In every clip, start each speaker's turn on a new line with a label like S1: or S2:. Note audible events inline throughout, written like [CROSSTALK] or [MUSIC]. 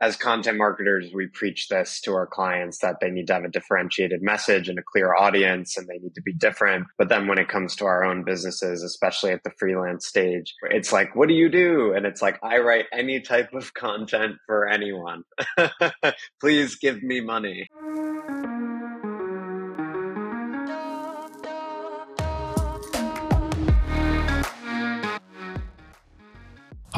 S1: as content marketers, we preach this to our clients that they need to have a differentiated message and a clear audience and they need to be different. But then when it comes to our own businesses, especially at the freelance stage, it's like, what do you do? And it's like, I write any type of content for anyone. [LAUGHS] Please give me money.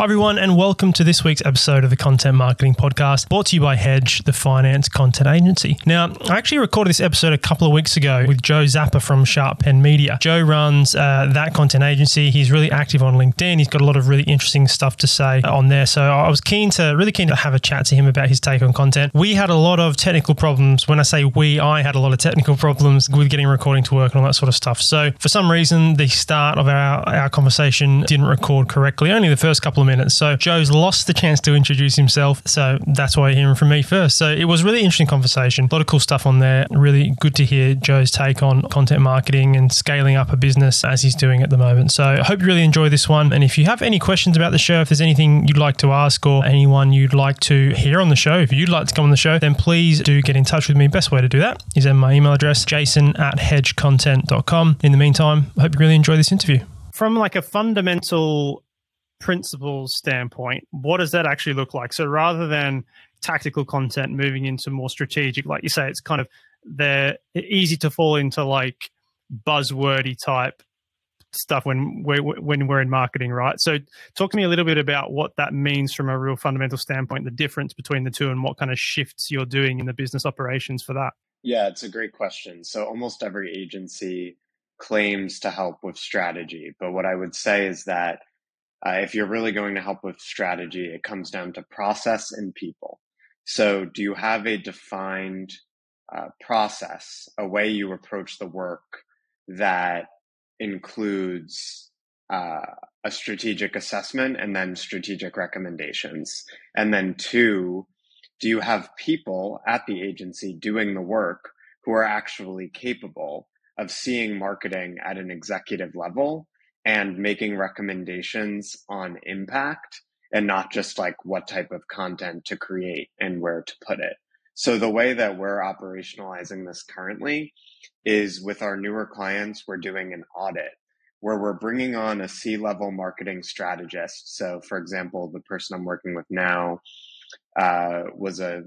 S2: Hi, everyone, and welcome to this week's episode of the Content Marketing Podcast, brought to you by Hedge, the finance content agency. Now, I actually recorded this episode a couple of weeks ago with Joe Zappa from Sharp Pen Media. Joe runs uh, that content agency. He's really active on LinkedIn. He's got a lot of really interesting stuff to say on there. So I was keen to, really keen to have a chat to him about his take on content. We had a lot of technical problems. When I say we, I had a lot of technical problems with getting recording to work and all that sort of stuff. So for some reason, the start of our, our conversation didn't record correctly, only the first couple of minutes. So Joe's lost the chance to introduce himself. So that's why you're hearing from me first. So it was really interesting conversation. A lot of cool stuff on there. Really good to hear Joe's take on content marketing and scaling up a business as he's doing at the moment. So I hope you really enjoy this one. And if you have any questions about the show, if there's anything you'd like to ask or anyone you'd like to hear on the show, if you'd like to come on the show, then please do get in touch with me. Best way to do that is in my email address, jason at hedgecontent.com. In the meantime, I hope you really enjoy this interview. From like a fundamental principles standpoint, what does that actually look like? So rather than tactical content moving into more strategic, like you say, it's kind of they're easy to fall into like buzzwordy type stuff when we're when we're in marketing, right? So talk to me a little bit about what that means from a real fundamental standpoint, the difference between the two, and what kind of shifts you're doing in the business operations for that.
S1: Yeah, it's a great question. So almost every agency claims to help with strategy, but what I would say is that uh, if you're really going to help with strategy, it comes down to process and people. So, do you have a defined uh, process, a way you approach the work that includes uh, a strategic assessment and then strategic recommendations? And then, two, do you have people at the agency doing the work who are actually capable of seeing marketing at an executive level and making recommendations on impact and not just like what type of content to create and where to put it. So the way that we're operationalizing this currently is with our newer clients, we're doing an audit where we're bringing on a C level marketing strategist. So, for example, the person I'm working with now uh, was a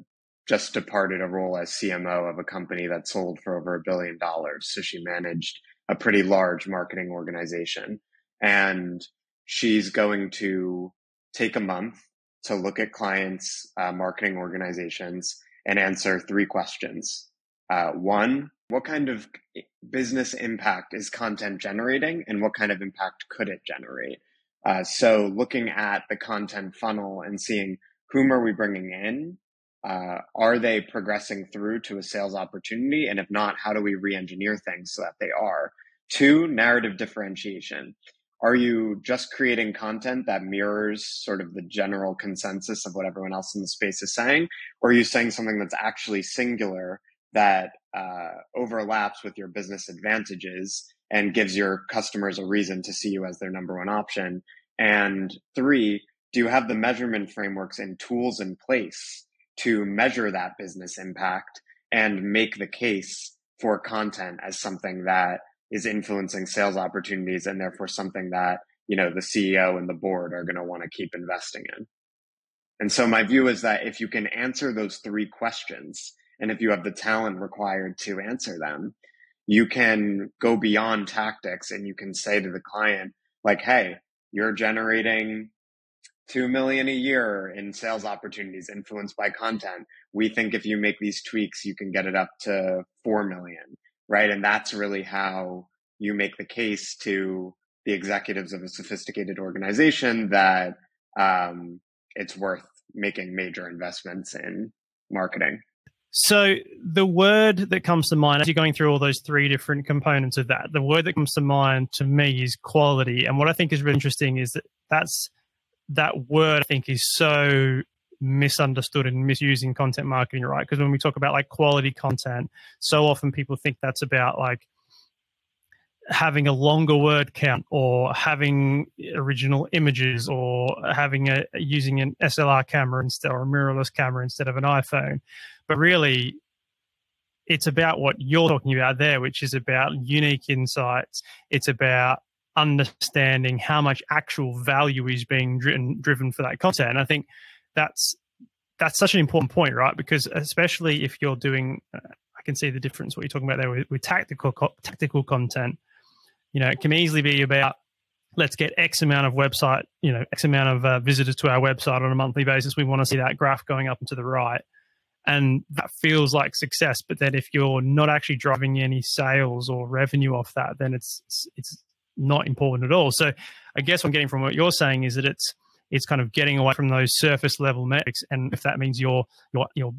S1: just departed a role as CMO of a company that sold for over a billion dollars. So she managed a pretty large marketing organization. And she's going to take a month to look at clients' uh, marketing organizations and answer three questions. Uh, one, what kind of business impact is content generating and what kind of impact could it generate? Uh, so looking at the content funnel and seeing whom are we bringing in? Uh, are they progressing through to a sales opportunity? And if not, how do we re-engineer things so that they are? Two, narrative differentiation. Are you just creating content that mirrors sort of the general consensus of what everyone else in the space is saying? Or are you saying something that's actually singular that uh, overlaps with your business advantages and gives your customers a reason to see you as their number one option? And three, do you have the measurement frameworks and tools in place to measure that business impact and make the case for content as something that is influencing sales opportunities and therefore something that you know the CEO and the board are going to want to keep investing in. And so my view is that if you can answer those three questions and if you have the talent required to answer them, you can go beyond tactics and you can say to the client like, "Hey, you're generating 2 million a year in sales opportunities influenced by content. We think if you make these tweaks, you can get it up to 4 million right? And that's really how you make the case to the executives of a sophisticated organization that um, it's worth making major investments in marketing.
S2: So the word that comes to mind as you're going through all those three different components of that, the word that comes to mind to me is quality. And what I think is really interesting is that that's that word I think is so misunderstood and misusing content marketing, right? Because when we talk about like quality content, so often people think that's about like having a longer word count or having original images or having a using an SLR camera instead or a mirrorless camera instead of an iPhone. But really, it's about what you're talking about there, which is about unique insights. It's about understanding how much actual value is being driven driven for that content. And I think that's that's such an important point, right? Because especially if you're doing, uh, I can see the difference what you're talking about there with, with tactical tactical content you know, it can easily be about let's get X amount of website, you know, X amount of uh, visitors to our website on a monthly basis. We want to see that graph going up and to the right. And that feels like success. But then if you're not actually driving any sales or revenue off that, then it's, it's not important at all. So I guess what I'm getting from what you're saying is that it's, it's kind of getting away from those surface level metrics. And if that means your, your, your,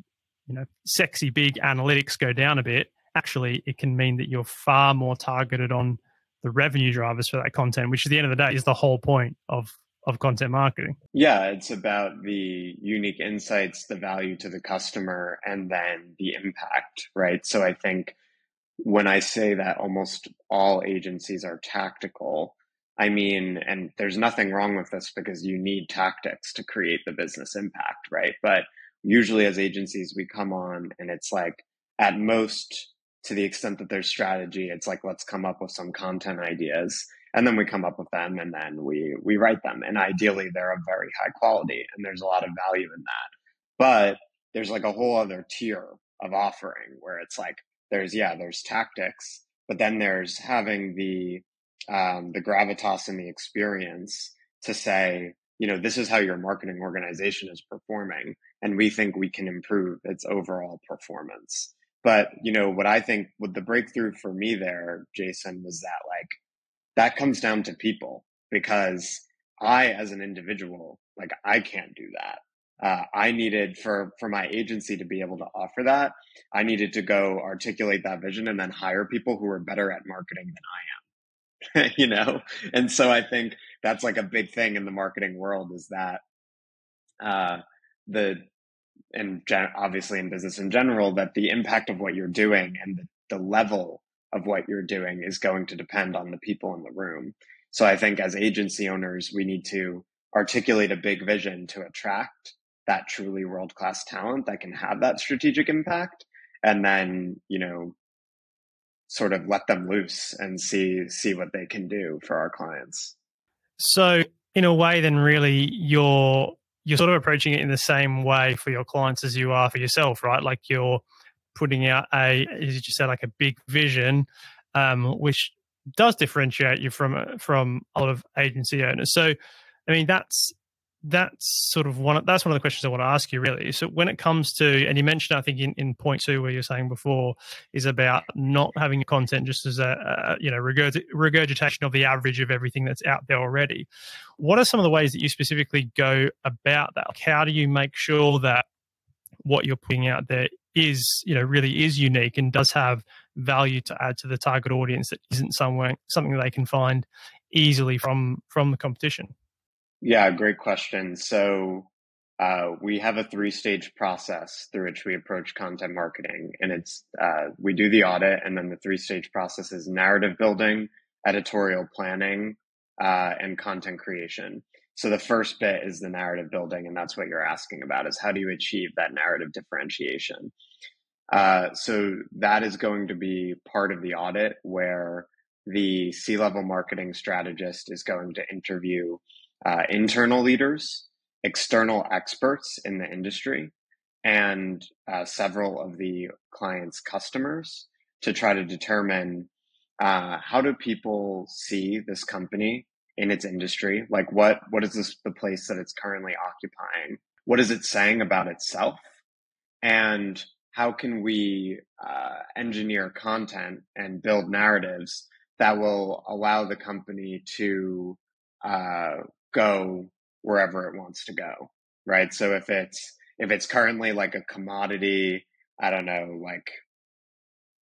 S2: you know, sexy big analytics go down a bit, actually it can mean that you're far more targeted on the revenue drivers for that content, which at the end of the day is the whole point of of content marketing.
S1: Yeah, it's about the unique insights, the value to the customer, and then the impact, right? So I think when I say that almost all agencies are tactical, I mean, and there's nothing wrong with this because you need tactics to create the business impact, right? But usually as agencies, we come on and it's like at most to the extent that there's strategy, it's like let's come up with some content ideas, and then we come up with them, and then we we write them, and ideally they're of very high quality, and there's a lot of value in that. But there's like a whole other tier of offering where it's like there's yeah there's tactics, but then there's having the um, the gravitas and the experience to say you know this is how your marketing organization is performing and we think we can improve its overall performance but, you know, what I think with the breakthrough for me there, Jason, was that like that comes down to people because I, as an individual, like I can't do that. Uh, I needed for for my agency to be able to offer that. I needed to go articulate that vision and then hire people who are better at marketing than I am. [LAUGHS] you know, and so I think that's like a big thing in the marketing world is that uh, the and gen- obviously in business in general, that the impact of what you're doing and the, the level of what you're doing is going to depend on the people in the room. So I think as agency owners, we need to articulate a big vision to attract that truly world class talent that can have that strategic impact and then, you know, sort of let them loose and see see what they can do for our clients.
S2: So in a way then really you're you're sort of approaching it in the same way for your clients as you are for yourself, right? Like you're putting out a, as you just said, like a big vision, um, which does differentiate you from from a lot of agency owners. So, I mean, that's that's sort of one. That's one of the questions I want to ask you, really. So, when it comes to, and you mentioned, I think in, in point two, where you're saying before, is about not having content just as a, a you know regurg- regurgitation of the average of everything that's out there already. What are some of the ways that you specifically go about that? Like how do you make sure that what you're putting out there is you know really is unique and does have value to add to the target audience that isn't somewhere something they can find easily from from the competition
S1: yeah, great question. So uh, we have a three stage process through which we approach content marketing. And it's, uh, we do the audit, and then the three stage process is narrative building, editorial planning, uh, and content creation. So the first bit is the narrative building, and that's what you're asking about is how do you achieve that narrative differentiation? Uh, so that is going to be part of the audit where the C level marketing strategist is going to interview uh, internal leaders, external experts in the industry, and uh, several of the clients' customers to try to determine uh, how do people see this company in its industry? Like, what what is this the place that it's currently occupying? What is it saying about itself? And how can we uh, engineer content and build narratives that will allow the company to uh, go wherever it wants to go, right? So if it's if it's currently like a commodity, I don't know, like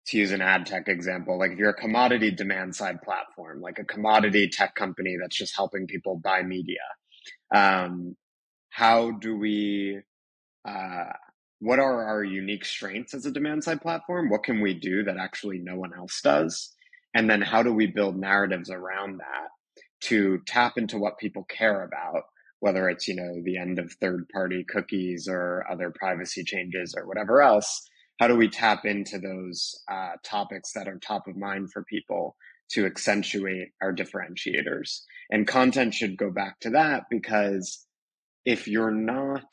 S1: to use an ad tech example, like if you're a commodity demand side platform, like a commodity tech company that's just helping people buy media, um, how do we, uh, what are our unique strengths as a demand side platform? What can we do that actually no one else does? And then how do we build narratives around that to tap into what people care about, whether it's, you know, the end of third party cookies or other privacy changes or whatever else. How do we tap into those uh, topics that are top of mind for people to accentuate our differentiators? And content should go back to that because if you're not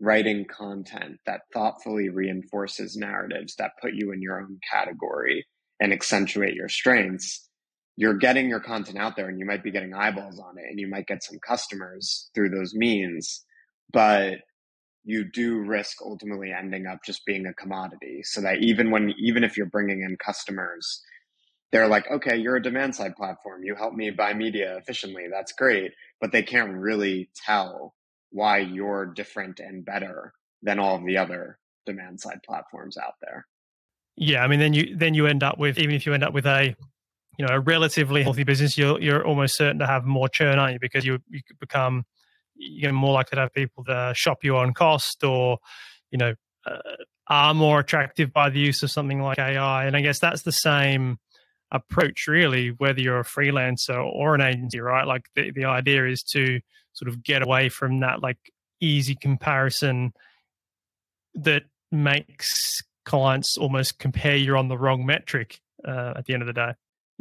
S1: writing content that thoughtfully reinforces narratives that put you in your own category and accentuate your strengths, you're getting your content out there and you might be getting eyeballs on it and you might get some customers through those means. But you do risk ultimately ending up just being a commodity so that even when, even if you're bringing in customers, they're like, okay, you're a demand side platform. You help me buy media efficiently. That's great. But they can't really tell why you're different and better than all of the other demand side platforms out there.
S2: Yeah, I mean, then you then you end up with even if you end up with a you know a relatively healthy business, you're you're almost certain to have more churn, aren't you? Because you you become you're more likely to have people that shop you on cost or you know uh, are more attractive by the use of something like AI. And I guess that's the same approach, really, whether you're a freelancer or an agency, right? Like the the idea is to sort of get away from that like easy comparison that makes clients almost compare you're on the wrong metric uh, at the end of the day.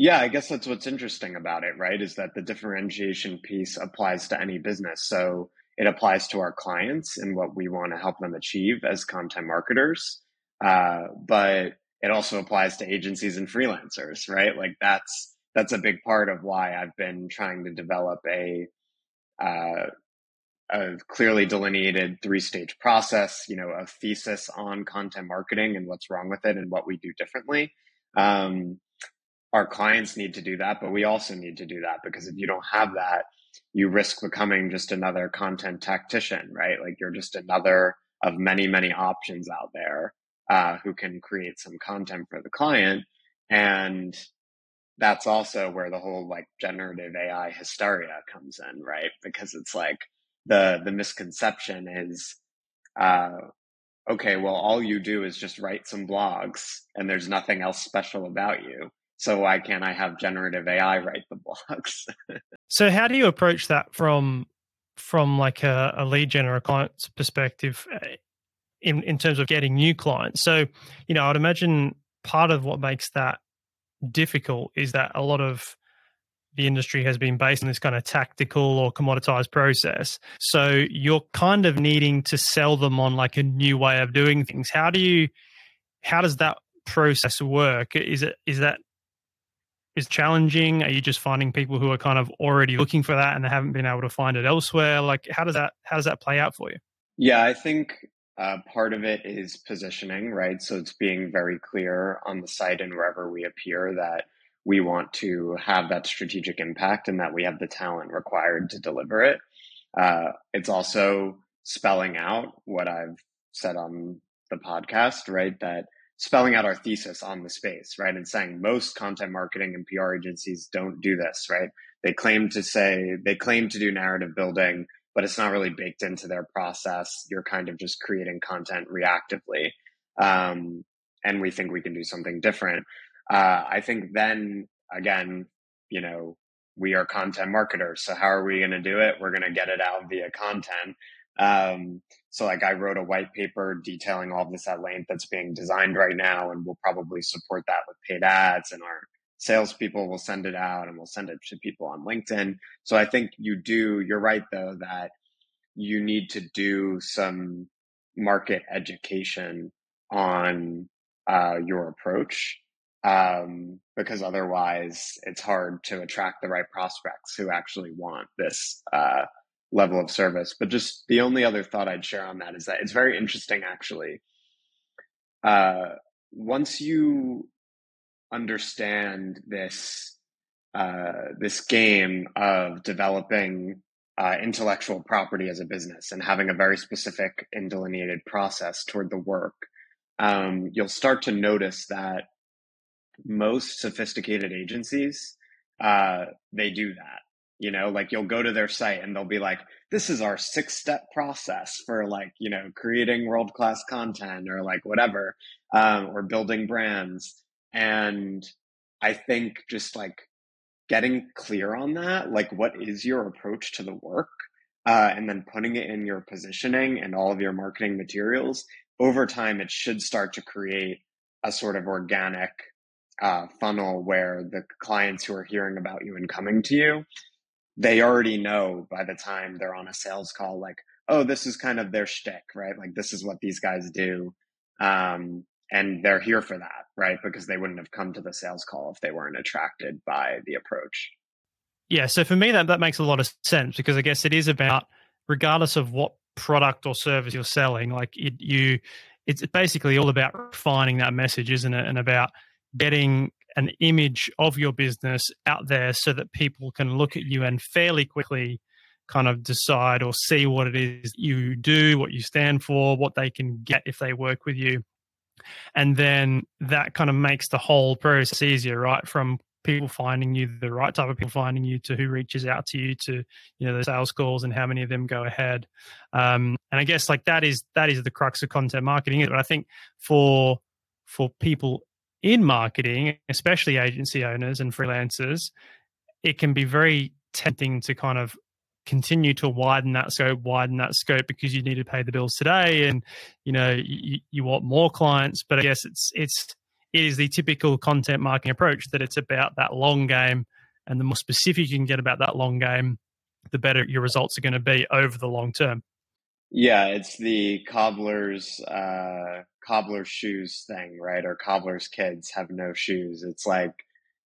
S1: Yeah, I guess that's what's interesting about it, right? Is that the differentiation piece applies to any business. So it applies to our clients and what we want to help them achieve as content marketers. Uh, but it also applies to agencies and freelancers, right? Like that's that's a big part of why I've been trying to develop a uh, a clearly delineated three stage process, you know, a thesis on content marketing and what's wrong with it and what we do differently. Um, our clients need to do that, but we also need to do that because if you don't have that, you risk becoming just another content tactician, right? Like you're just another of many, many options out there uh, who can create some content for the client. And that's also where the whole like generative AI hysteria comes in, right? Because it's like the the misconception is uh okay, well all you do is just write some blogs and there's nothing else special about you. So why can't I have generative AI write the blogs? [LAUGHS]
S2: so how do you approach that from from like a, a lead gen or a client's perspective eh, in in terms of getting new clients? So, you know, I'd imagine part of what makes that difficult is that a lot of the industry has been based on this kind of tactical or commoditized process. So you're kind of needing to sell them on like a new way of doing things. How do you how does that process work? Is it is that is challenging? Are you just finding people who are kind of already looking for that and they haven't been able to find it elsewhere? Like how does that how does that play out for you?
S1: Yeah, I think uh, part of it is positioning, right? So it's being very clear on the site and wherever we appear that we want to have that strategic impact and that we have the talent required to deliver it. Uh, it's also spelling out what I've said on the podcast, right? That spelling out our thesis on the space, right? And saying most content marketing and PR agencies don't do this, right? They claim to say, they claim to do narrative building but it's not really baked into their process. You're kind of just creating content reactively. Um, and we think we can do something different. Uh, I think then again, you know, we are content marketers. So how are we going to do it? We're going to get it out via content. Um, so like I wrote a white paper detailing all of this at length that's being designed right now, and we'll probably support that with paid ads and our salespeople will send it out and we'll send it to people on LinkedIn. So I think you do, you're right though, that you need to do some market education on uh, your approach um, because otherwise it's hard to attract the right prospects who actually want this uh, level of service. But just the only other thought I'd share on that is that it's very interesting actually. Uh, once you understand this uh, this game of developing uh, intellectual property as a business and having a very specific and delineated process toward the work, um, you'll start to notice that most sophisticated agencies uh, they do that. You know, like you'll go to their site and they'll be like, "This is our six-step process for like you know creating world-class content or like whatever, um, or building brands." And I think just like getting clear on that, like what is your approach to the work, uh, and then putting it in your positioning and all of your marketing materials, over time, it should start to create a sort of organic uh, funnel where the clients who are hearing about you and coming to you, they already know by the time they're on a sales call, like, oh, this is kind of their shtick, right? Like, this is what these guys do. Um, and they're here for that, right? Because they wouldn't have come to the sales call if they weren't attracted by the approach.
S2: Yeah. So for me, that, that makes a lot of sense because I guess it is about, regardless of what product or service you're selling, like it, you, it's basically all about refining that message, isn't it? And about getting an image of your business out there so that people can look at you and fairly quickly kind of decide or see what it is you do, what you stand for, what they can get if they work with you. And then that kind of makes the whole process easier, right? From people finding you the right type of people finding you to who reaches out to you to you know the sales calls and how many of them go ahead um, and i guess like that is that is the crux of content marketing but i think for for people in marketing especially agency owners and freelancers it can be very tempting to kind of continue to widen that scope, widen that scope because you need to pay the bills today, and you know you, you want more clients. But I guess it's it's it is the typical content marketing approach that it's about that long game, and the more specific you can get about that long game, the better your results are going to be over the long term.
S1: Yeah, it's the cobbler's uh, cobbler's shoes thing, right? Or cobbler's kids have no shoes. It's like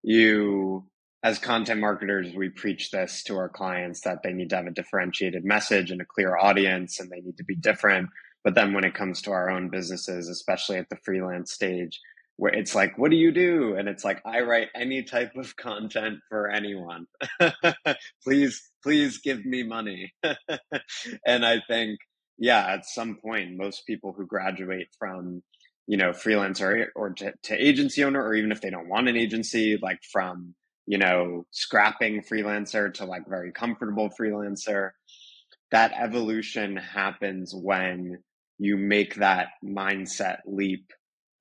S1: you as content marketers, we preach this to our clients that they need to have a differentiated message and a clear audience and they need to be different. But then when it comes to our own businesses, especially at the freelance stage, where it's like, what do you do? And it's like, I write any type of content for anyone. [LAUGHS] please, please give me money. [LAUGHS] and I think, yeah, at some point, most people who graduate from, you know, freelancer or to, to agency owner, or even if they don't want an agency, like from, you know, scrapping freelancer to like very comfortable freelancer. That evolution happens when you make that mindset leap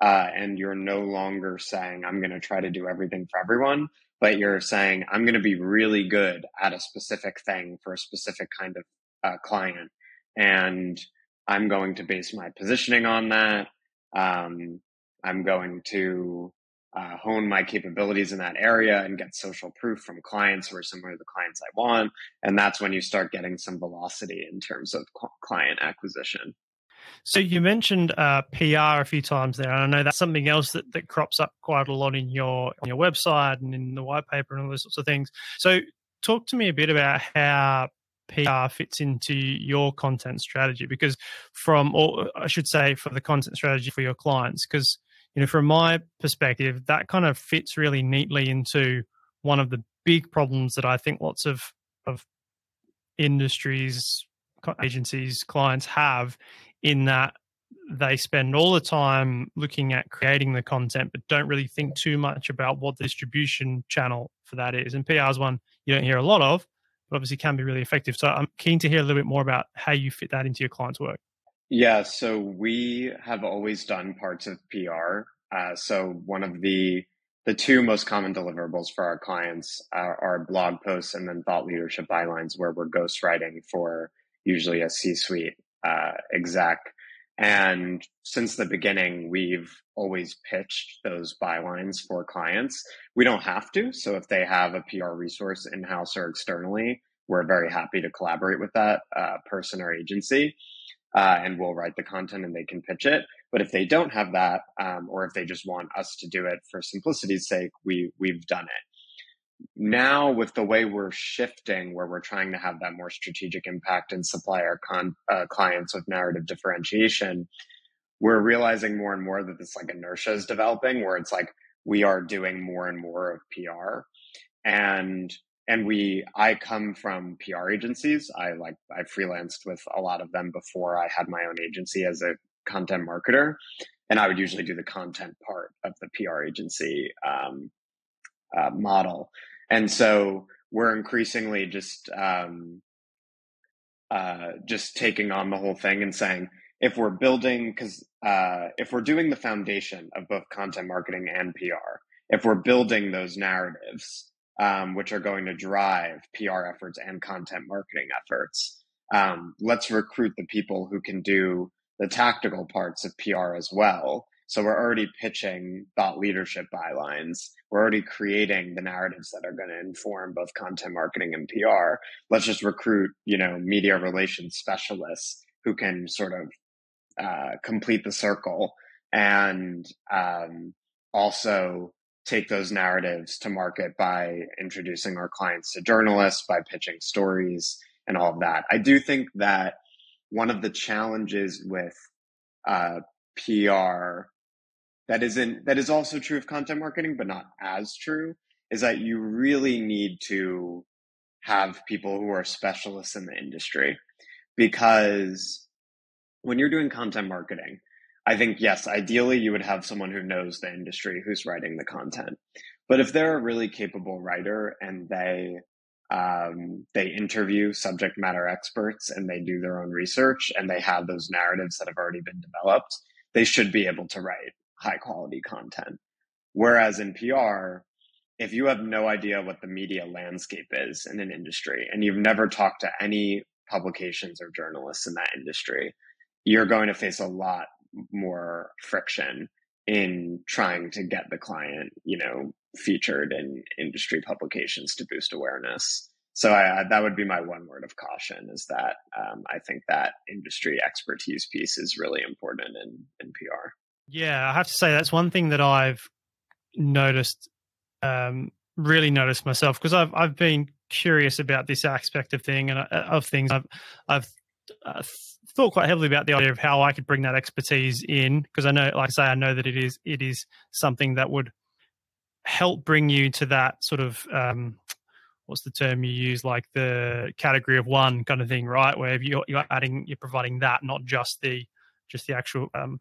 S1: uh, and you're no longer saying, I'm going to try to do everything for everyone, but you're saying, I'm going to be really good at a specific thing for a specific kind of uh, client. And I'm going to base my positioning on that. Um, I'm going to uh, hone my capabilities in that area and get social proof from clients who are similar to the clients I want. And that's when you start getting some velocity in terms of client acquisition.
S2: So you mentioned uh, PR a few times there, and I know that's something else that, that crops up quite a lot in your on your website and in the white paper and all those sorts of things. So talk to me a bit about how PR fits into your content strategy, because from, or I should say, for the content strategy for your clients, because you know, from my perspective, that kind of fits really neatly into one of the big problems that I think lots of of industries, agencies, clients have in that they spend all the time looking at creating the content, but don't really think too much about what the distribution channel for that is. And PR is one you don't hear a lot of, but obviously can be really effective. So I'm keen to hear a little bit more about how you fit that into your client's work.
S1: Yeah, so we have always done parts of PR. Uh, so one of the the two most common deliverables for our clients are, are blog posts and then thought leadership bylines, where we're ghostwriting for usually a C-suite uh, exec. And since the beginning, we've always pitched those bylines for clients. We don't have to. So if they have a PR resource in house or externally, we're very happy to collaborate with that uh, person or agency uh, and we'll write the content and they can pitch it. But if they don't have that, um, or if they just want us to do it for simplicity's sake, we we've done it. Now, with the way we're shifting, where we're trying to have that more strategic impact and supply our con- uh, clients with narrative differentiation, we're realizing more and more that this like inertia is developing, where it's like we are doing more and more of PR, and and we i come from pr agencies. I like i freelanced with a lot of them before i had my own agency as a content marketer. And i would usually do the content part of the pr agency um, uh, model and so we're increasingly just um, uh, just taking on the whole thing and saying if we're building because uh, if we're doing the foundation of both content marketing and pr if we're building those narratives, um, which are going to drive PR efforts and content marketing efforts, um, let's recruit the people who can do the tactical parts of PR as well. So we're already pitching thought leadership bylines. We're already creating the narratives that are going to inform both content marketing and PR. Let's just recruit, you know, media relations specialists who can sort of uh, complete the circle and um, also take those narratives to market by introducing our clients to journalists, by pitching stories, and all of that. I do think that one of the challenges with uh, PR that isn't that is also true of content marketing, but not as true, is that you really need to have people who are specialists in the industry because when you're doing content marketing, I think yes, ideally you would have someone who knows the industry who's writing the content. But if they're a really capable writer and they um, they interview subject matter experts and they do their own research and they have those narratives that have already been developed, they should be able to write high quality content. Whereas in PR, if you have no idea what the media landscape is in an industry and you've never talked to any publications or journalists in that industry, you're going to face a lot more friction in trying to get the client, you know, featured in industry publications to boost awareness. So I, that would be my one word of caution is that um, I think that industry expertise piece is really important in, in PR.
S2: Yeah, I have to say that's one thing that I've noticed, um, really noticed myself because I've I've been curious about this aspect of thing and uh, of things. I've I've uh, thought quite heavily about the idea of how I could bring that expertise in because I know, like I say, I know that it is it is something that would help bring you to that sort of um, what's the term you use, like the category of one kind of thing, right? Where you're you're adding, you're providing that, not just the just the actual um,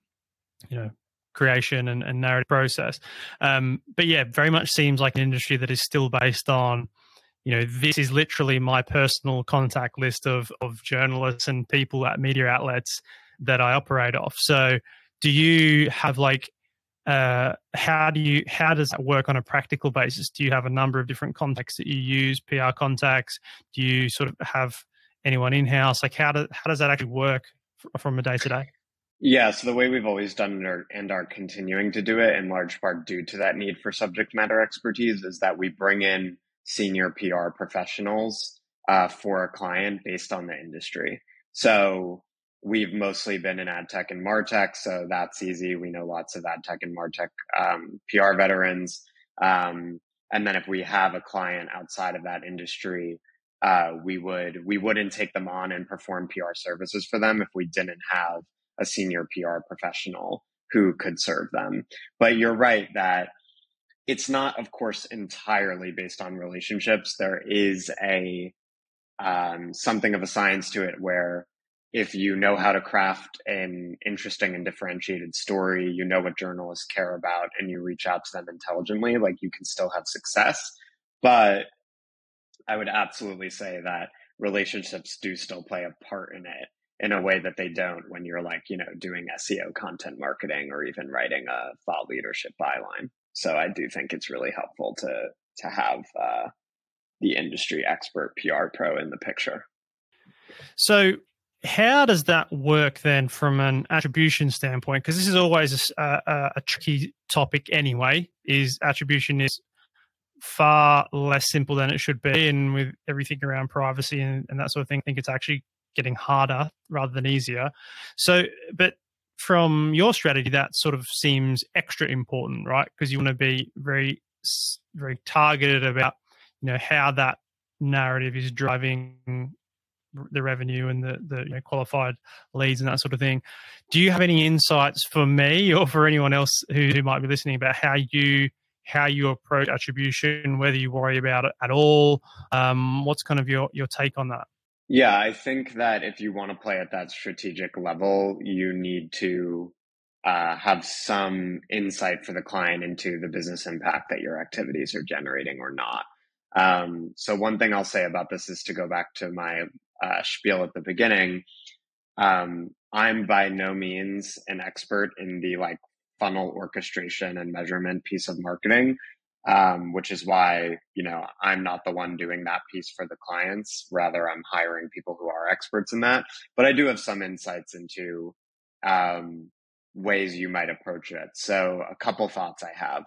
S2: you know creation and, and narrative process. Um, but yeah, very much seems like an industry that is still based on you know this is literally my personal contact list of of journalists and people at media outlets that I operate off. So do you have like uh, how do you how does that work on a practical basis? Do you have a number of different contacts that you use, PR contacts? Do you sort of have anyone in house? Like how does how does that actually work from a day to day?
S1: Yeah, so the way we've always done it and are continuing to do it, in large part due to that need for subject matter expertise, is that we bring in senior PR professionals uh, for a client based on the industry. So we've mostly been in ad tech and martech, so that's easy. We know lots of ad tech and martech um, PR veterans. Um, and then if we have a client outside of that industry, uh, we would we wouldn't take them on and perform PR services for them if we didn't have a senior PR professional who could serve them. But you're right that it's not, of course, entirely based on relationships. There is a um, something of a science to it where if you know how to craft an interesting and differentiated story, you know what journalists care about, and you reach out to them intelligently, like you can still have success. But I would absolutely say that relationships do still play a part in it in a way that they don't when you're like, you know, doing SEO content marketing or even writing a thought leadership byline. So I do think it's really helpful to to have uh, the industry expert PR pro in the picture.
S2: So how does that work then from an attribution standpoint? Because this is always a, a, a, tricky topic anyway. Is attribution is far less simple than it should be, and with everything around privacy and, and that sort of thing, I think it's actually getting harder rather than easier. So, but from your strategy, that sort of seems extra important, right? Because you want to be very, very targeted about, you know, how that narrative is driving the revenue and the the you know, qualified leads and that sort of thing. Do you have any insights for me or for anyone else who, who might be listening about how you how you approach attribution, whether you worry about it at all? Um, what's kind of your your take on that?
S1: Yeah, I think that if you want to play at that strategic level, you need to uh, have some insight for the client into the business impact that your activities are generating or not. Um, so one thing I'll say about this is to go back to my uh, spiel at the beginning. Um, I'm by no means an expert in the like funnel orchestration and measurement piece of marketing. Um, which is why you know I'm not the one doing that piece for the clients. Rather, I'm hiring people who are experts in that. But I do have some insights into um, ways you might approach it. So, a couple thoughts I have.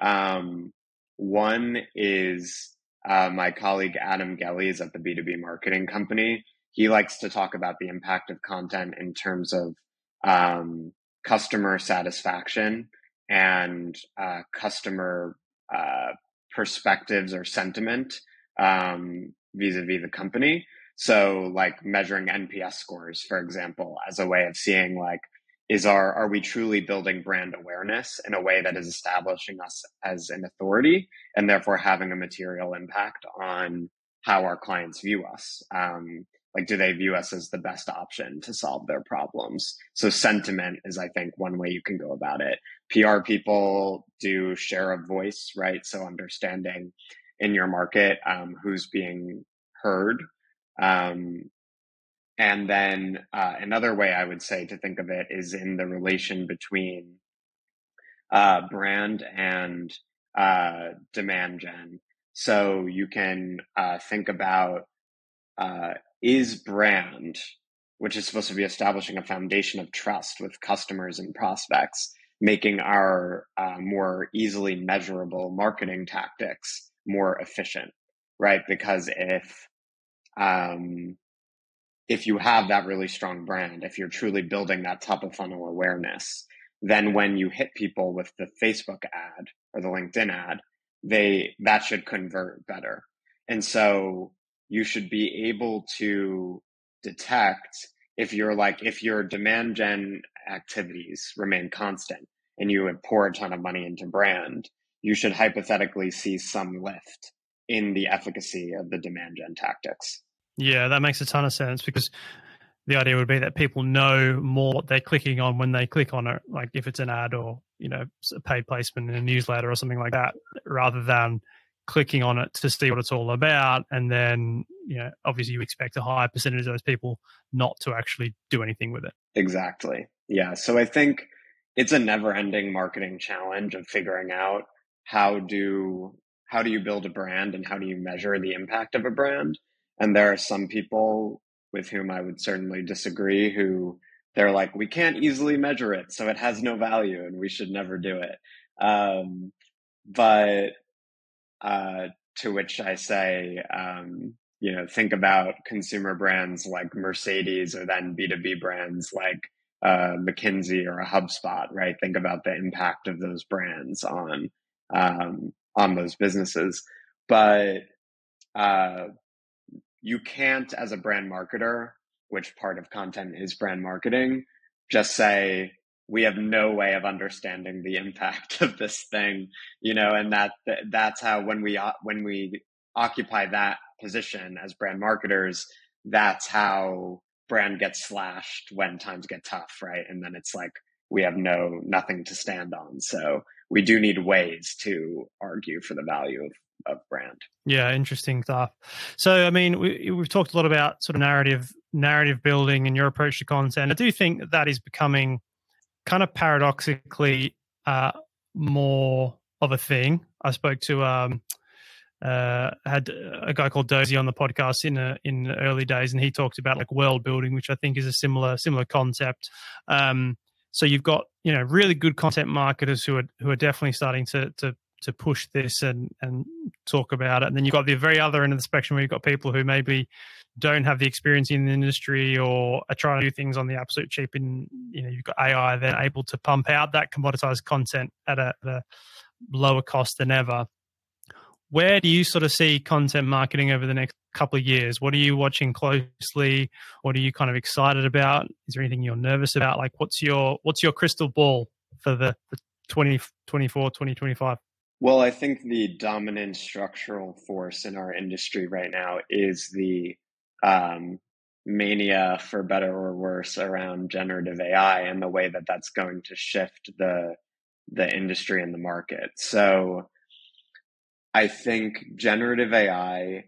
S1: Um, one is uh, my colleague Adam Gelly is at the B2B marketing company. He likes to talk about the impact of content in terms of um, customer satisfaction and uh, customer uh, perspectives or sentiment um, vis-a-vis the company. So, like measuring NPS scores, for example, as a way of seeing like is our are we truly building brand awareness in a way that is establishing us as an authority and therefore having a material impact on how our clients view us um, like do they view us as the best option to solve their problems? So sentiment is i think one way you can go about it. Pr people do share of voice right? So understanding in your market um, who's being heard um, and then uh, another way I would say to think of it is in the relation between uh, brand and uh, demand gen. So you can uh, think about uh, is brand, which is supposed to be establishing a foundation of trust with customers and prospects, making our uh, more easily measurable marketing tactics more efficient, right? Because if um, if you have that really strong brand, if you're truly building that top of funnel awareness, then when you hit people with the Facebook ad or the LinkedIn ad, they that should convert better. And so you should be able to detect if you're like if your demand gen activities remain constant and you pour a ton of money into brand, you should hypothetically see some lift in the efficacy of the demand gen tactics.
S2: Yeah, that makes a ton of sense because the idea would be that people know more what they're clicking on when they click on it, like if it's an ad or you know a paid placement in a newsletter or something like that, rather than clicking on it to see what it's all about, and then you know obviously you expect a higher percentage of those people not to actually do anything with it.
S1: Exactly. Yeah. So I think it's a never-ending marketing challenge of figuring out how do how do you build a brand and how do you measure the impact of a brand and there are some people with whom I would certainly disagree who they're like, we can't easily measure it, so it has no value and we should never do it. Um, but uh, to which I say, um, you know, think about consumer brands like Mercedes or then B2B brands like uh, McKinsey or a HubSpot, right? Think about the impact of those brands on um, on those businesses. But uh, you can't, as a brand marketer, which part of content is brand marketing, just say, we have no way of understanding the impact [LAUGHS] of this thing, you know, and that that's how when we uh, when we occupy that position as brand marketers, that's how brand gets slashed when times get tough, right? And then it's like we have no nothing to stand on. So we do need ways to argue for the value of of brand.
S2: Yeah, interesting stuff. So, I mean, we, we've talked a lot about sort of narrative narrative building and your approach to content. I do think that, that is becoming kind of paradoxically uh, more of a thing. I spoke to um, uh, had a guy called Dozy on the podcast in a, in the early days, and he talked about like world building, which I think is a similar similar concept. Um, so you've got you know really good content marketers who are who are definitely starting to to to push this and and talk about it. And then you've got the very other end of the spectrum where you've got people who maybe don't have the experience in the industry or are trying to do things on the absolute cheap. And you know, you've got AI then able to pump out that commoditized content at a, at a lower cost than ever. Where do you sort of see content marketing over the next couple of years? What are you watching closely? What are you kind of excited about? Is there anything you're nervous about? Like, what's your what's your crystal ball for the, the 2024, 2025?
S1: Well, I think the dominant structural force in our industry right now is the um, mania, for better or worse, around generative AI and the way that that's going to shift the the industry and the market. So, I think generative AI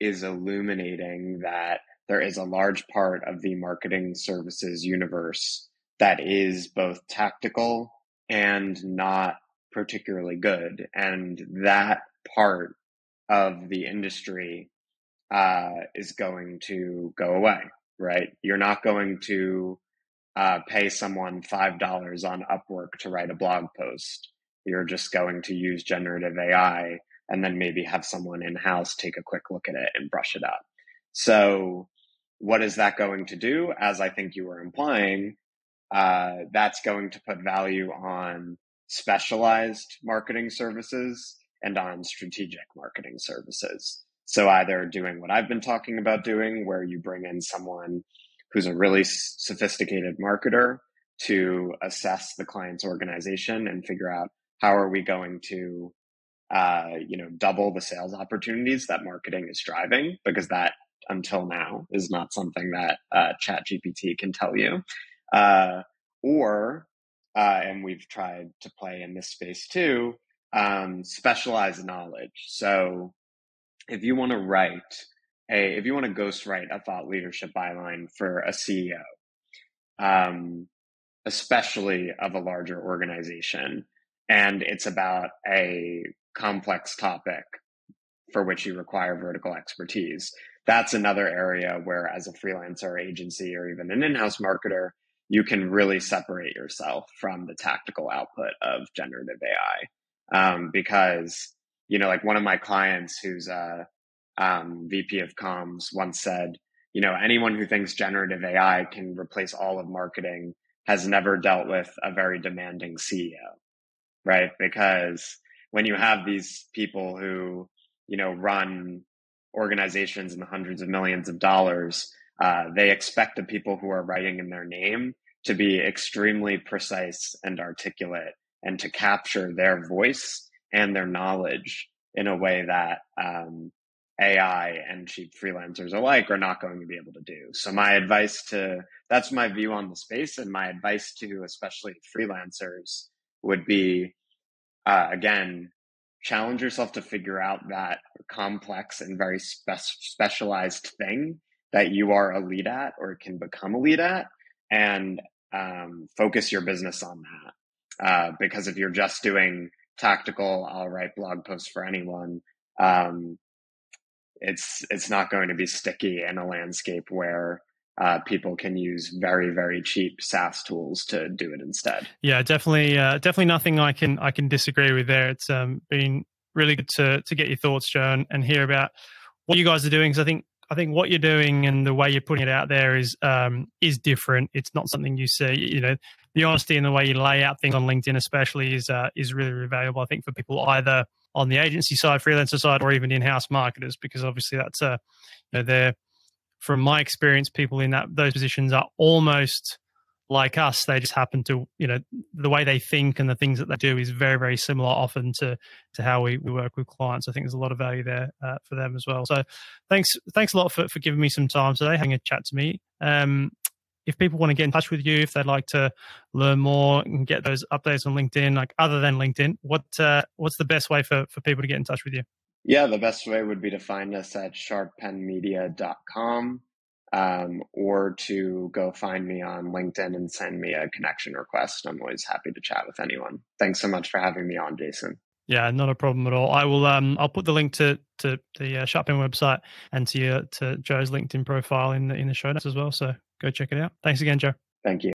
S1: is illuminating that there is a large part of the marketing services universe that is both tactical and not particularly good. And that part of the industry uh, is going to go away, right? You're not going to uh, pay someone $5 on Upwork to write a blog post. You're just going to use generative AI and then maybe have someone in house take a quick look at it and brush it up. So, what is that going to do? As I think you were implying, uh, that's going to put value on specialized marketing services and on strategic marketing services. So, either doing what I've been talking about doing, where you bring in someone who's a really sophisticated marketer to assess the client's organization and figure out how are we going to uh, you know double the sales opportunities that marketing is driving because that until now is not something that uh, chat gpt can tell you uh, or uh, and we've tried to play in this space too um, specialized knowledge so if you want to write a if you want to ghostwrite a thought leadership byline for a ceo um, especially of a larger organization and it's about a complex topic for which you require vertical expertise. That's another area where, as a freelancer agency or even an in house marketer, you can really separate yourself from the tactical output of generative AI. Um, because, you know, like one of my clients who's a um, VP of comms once said, you know, anyone who thinks generative AI can replace all of marketing has never dealt with a very demanding CEO, right? Because when you have these people who you know run organizations in the hundreds of millions of dollars uh, they expect the people who are writing in their name to be extremely precise and articulate and to capture their voice and their knowledge in a way that um, AI and cheap freelancers alike are not going to be able to do. So my advice to that's my view on the space, and my advice to especially freelancers would be uh, again, challenge yourself to figure out that complex and very spe- specialized thing that you are a lead at or can become a lead at and um, focus your business on that. Uh, because if you're just doing tactical, I'll write blog posts for anyone. Um, it's it's not going to be sticky in a landscape where uh, people can use very very cheap SaaS tools to do it instead.
S2: Yeah, definitely, uh, definitely nothing I can I can disagree with there. It's um, been really good to to get your thoughts, Joe, and, and hear about what you guys are doing. Because I think I think what you're doing and the way you're putting it out there is um, is different. It's not something you see. You know, the honesty and the way you lay out things on LinkedIn, especially, is uh, is really, really valuable. I think for people either on the agency side, freelancer side, or even in-house marketers, because obviously that's a you know they're from my experience, people in that those positions are almost like us. They just happen to, you know, the way they think and the things that they do is very, very similar often to to how we, we work with clients. I think there's a lot of value there uh, for them as well. So thanks, thanks a lot for, for giving me some time today, having a chat to me. Um, if people want to get in touch with you, if they'd like to learn more and get those updates on LinkedIn, like other than LinkedIn, what uh, what's the best way for, for people to get in touch with you?
S1: Yeah, the best way would be to find us at sharppenmedia.com um, or to go find me on LinkedIn and send me a connection request. I'm always happy to chat with anyone. Thanks so much for having me on, Jason.
S2: Yeah, not a problem at all. I will. Um, I'll put the link to to the uh, website and to your, to Joe's LinkedIn profile in the in the show notes as well. So go check it out. Thanks again, Joe.
S1: Thank you.